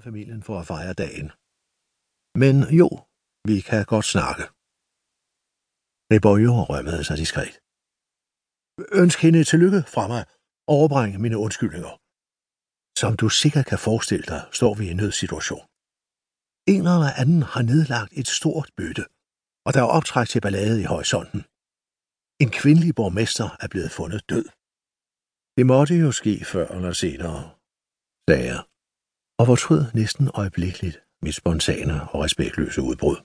samlet familien for at fejre dagen. Men jo, vi kan godt snakke. Reboyo rømmede sig diskret. Ønsk hende tillykke fra mig. Overbring mine undskyldninger. Som du sikkert kan forestille dig, står vi i en nødsituation. En eller anden har nedlagt et stort bytte, og der er optræk til ballade i horisonten. En kvindelig borgmester er blevet fundet død. Det måtte jo ske før eller senere, sagde jeg, og fortrød næsten øjeblikkeligt mit spontane og respektløse udbrud.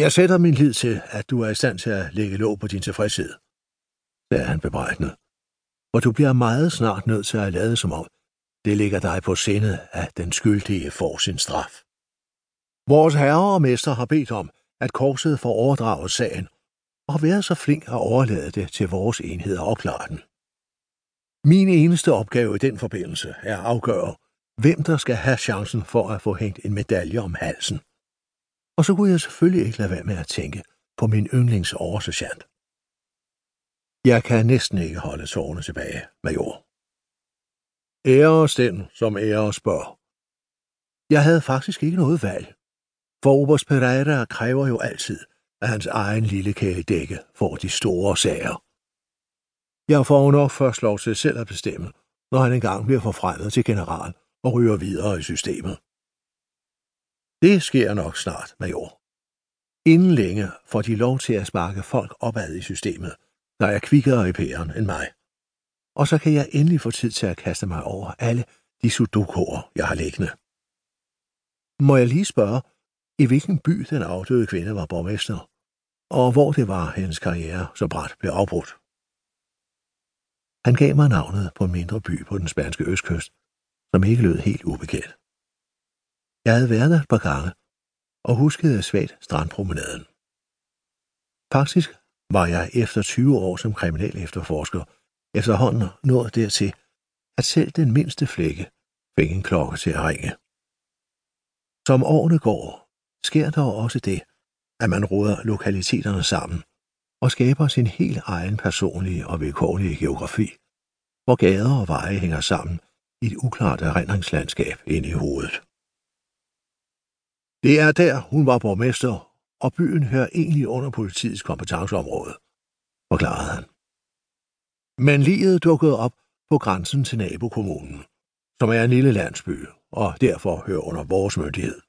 Jeg sætter min lid til, at du er i stand til at lægge låg på din tilfredshed, sagde han bebrejdende. Og du bliver meget snart nødt til at lade som om, det ligger dig på sindet, at den skyldige får sin straf. Vores herre og mester har bedt om, at korset får overdraget sagen, og været så flink at overlade det til vores enhed at opklare den. Min eneste opgave i den forbindelse er at afgøre, hvem der skal have chancen for at få hængt en medalje om halsen. Og så kunne jeg selvfølgelig ikke lade være med at tænke på min yndlings oversergeant. Jeg kan næsten ikke holde tårerne tilbage, major. Æres den, som æres bør. Jeg havde faktisk ikke noget valg, for Obers Pereira kræver jo altid, at hans egen lille kæledække får de store sager. Jeg får nok først lov til selv at bestemme, når han engang bliver forfremmet til general og ryger videre i systemet. Det sker nok snart, major. Inden længe får de lov til at sparke folk opad i systemet, der er kvikkere i pæren end mig. Og så kan jeg endelig få tid til at kaste mig over alle de sudokuer, jeg har liggende. Må jeg lige spørge, i hvilken by den afdøde kvinde var borgmester, og hvor det var, hendes karriere så bræt blev afbrudt. Han gav mig navnet på en mindre by på den spanske østkyst, som ikke lød helt ubekendt. Jeg havde været der et par gange, og huskede svagt strandpromenaden. Faktisk var jeg efter 20 år som kriminel efterforsker efterhånden nået dertil, at selv den mindste flække fik en klokke til at ringe. Som årene går, sker der også det, at man råder lokaliteterne sammen og skaber sin helt egen personlige og vilkårlige geografi, hvor gader og veje hænger sammen i et uklart erindringslandskab inde i hovedet. Det er der, hun var borgmester, og byen hører egentlig under politiets kompetenceområde, forklarede han. Men livet dukkede op på grænsen til nabokommunen, som er en lille landsby, og derfor hører under vores myndighed.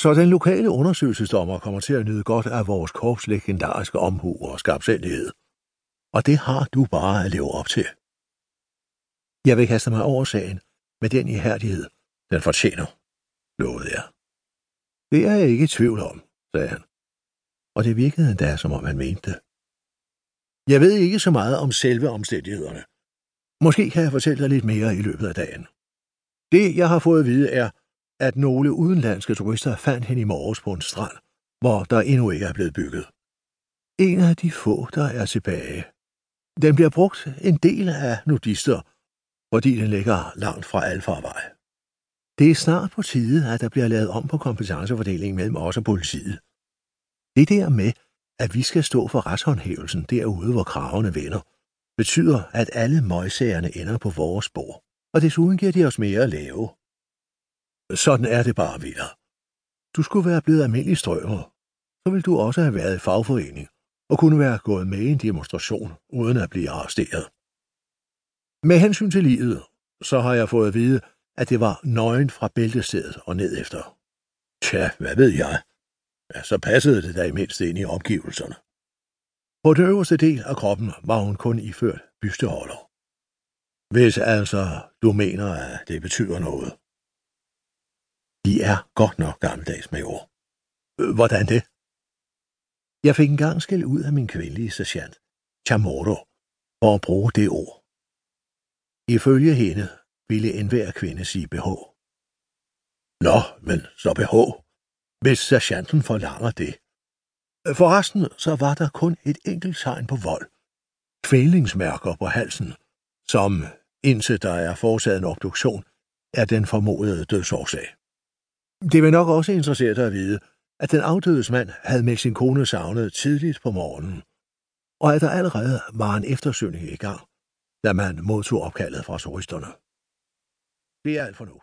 Så den lokale undersøgelsesdommer kommer til at nyde godt af vores korps legendariske omhu og skabsændighed. Og det har du bare at leve op til. Jeg vil kaste mig over sagen med den ihærdighed, den fortjener, lovede jeg. Det er jeg ikke i tvivl om, sagde han. Og det virkede endda, som om han mente det. Jeg ved ikke så meget om selve omstændighederne. Måske kan jeg fortælle dig lidt mere i løbet af dagen. Det, jeg har fået at vide, er, at nogle udenlandske turister fandt hende i morges på en strand, hvor der endnu ikke er blevet bygget. En af de få, der er tilbage. Den bliver brugt en del af nudister, fordi den ligger langt fra alfarvej. Det er snart på tide, at der bliver lavet om på kompetencefordelingen mellem os og politiet. Det der med, at vi skal stå for retshåndhævelsen derude, hvor kravene vender, betyder, at alle møgsagerne ender på vores bord, og desuden giver de os mere at lave. Sådan er det bare, Viller. Du skulle være blevet almindelig strømmer. Så ville du også have været i fagforening og kunne være gået med i en demonstration uden at blive arresteret. Med hensyn til livet, så har jeg fået at vide, at det var nøgen fra bæltestedet og ned efter. Tja, hvad ved jeg? Ja, så passede det da i mindst ind i omgivelserne. På den øverste del af kroppen var hun kun iført bysteholder. Hvis altså du mener, at det betyder noget. De er godt nok gammeldags, major. Øh, hvordan det? Jeg fik engang skæld ud af min kvindelige sergeant, Chamorro, for at bruge det ord. Ifølge hende ville enhver kvinde sige BH. Nå, men så BH, hvis sergeanten forlanger det. Forresten, så var der kun et enkelt tegn på vold. Kvælningsmærker på halsen, som, indtil der er foretaget en obduktion, er den formodede dødsårsag. Det vil nok også interessere dig at vide, at den afdødes mand havde med sin kone savnet tidligt på morgenen, og at der allerede var en eftersøgning i gang, da man modtog opkaldet fra turisterne. Det er alt for nu.